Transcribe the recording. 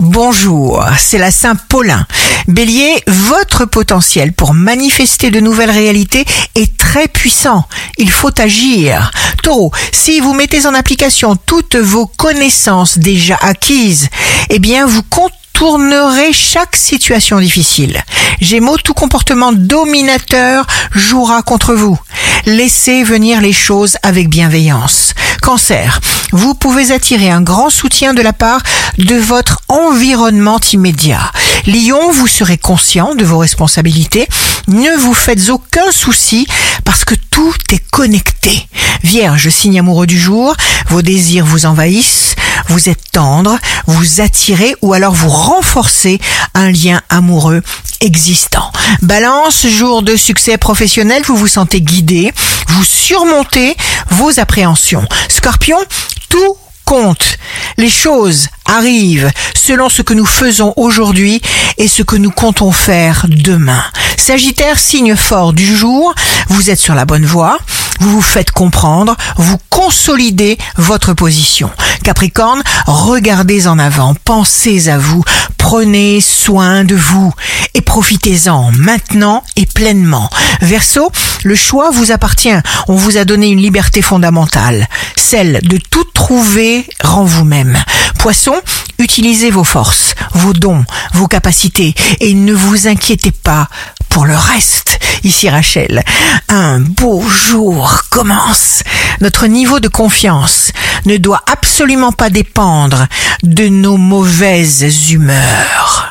Bonjour, c'est la Saint-Paulin. Bélier, votre potentiel pour manifester de nouvelles réalités est très puissant. Il faut agir. Taureau, si vous mettez en application toutes vos connaissances déjà acquises, eh bien vous contournerez chaque situation difficile. Gémeaux, tout comportement dominateur jouera contre vous. Laissez venir les choses avec bienveillance. Cancer, vous pouvez attirer un grand soutien de la part de votre environnement immédiat. Lion, vous serez conscient de vos responsabilités. Ne vous faites aucun souci parce que tout est connecté. Vierge, signe amoureux du jour, vos désirs vous envahissent, vous êtes tendre, vous attirez ou alors vous renforcez un lien amoureux existant. Balance, jour de succès professionnel, vous vous sentez guidé, vous surmontez vos appréhensions. Scorpion, tout compte. Les choses arrivent selon ce que nous faisons aujourd'hui et ce que nous comptons faire demain. Sagittaire, signe fort du jour, vous êtes sur la bonne voie, vous vous faites comprendre, vous consolidez votre position. Capricorne, regardez en avant, pensez à vous, prenez soin de vous et profitez-en maintenant et pleinement. Verseau, le choix vous appartient. On vous a donné une liberté fondamentale, celle de tout trouver en vous-même. Poisson, utilisez vos forces, vos dons, vos capacités et ne vous inquiétez pas pour le reste. Ici Rachel, un beau jour commence. Notre niveau de confiance ne doit absolument pas dépendre de nos mauvaises humeurs.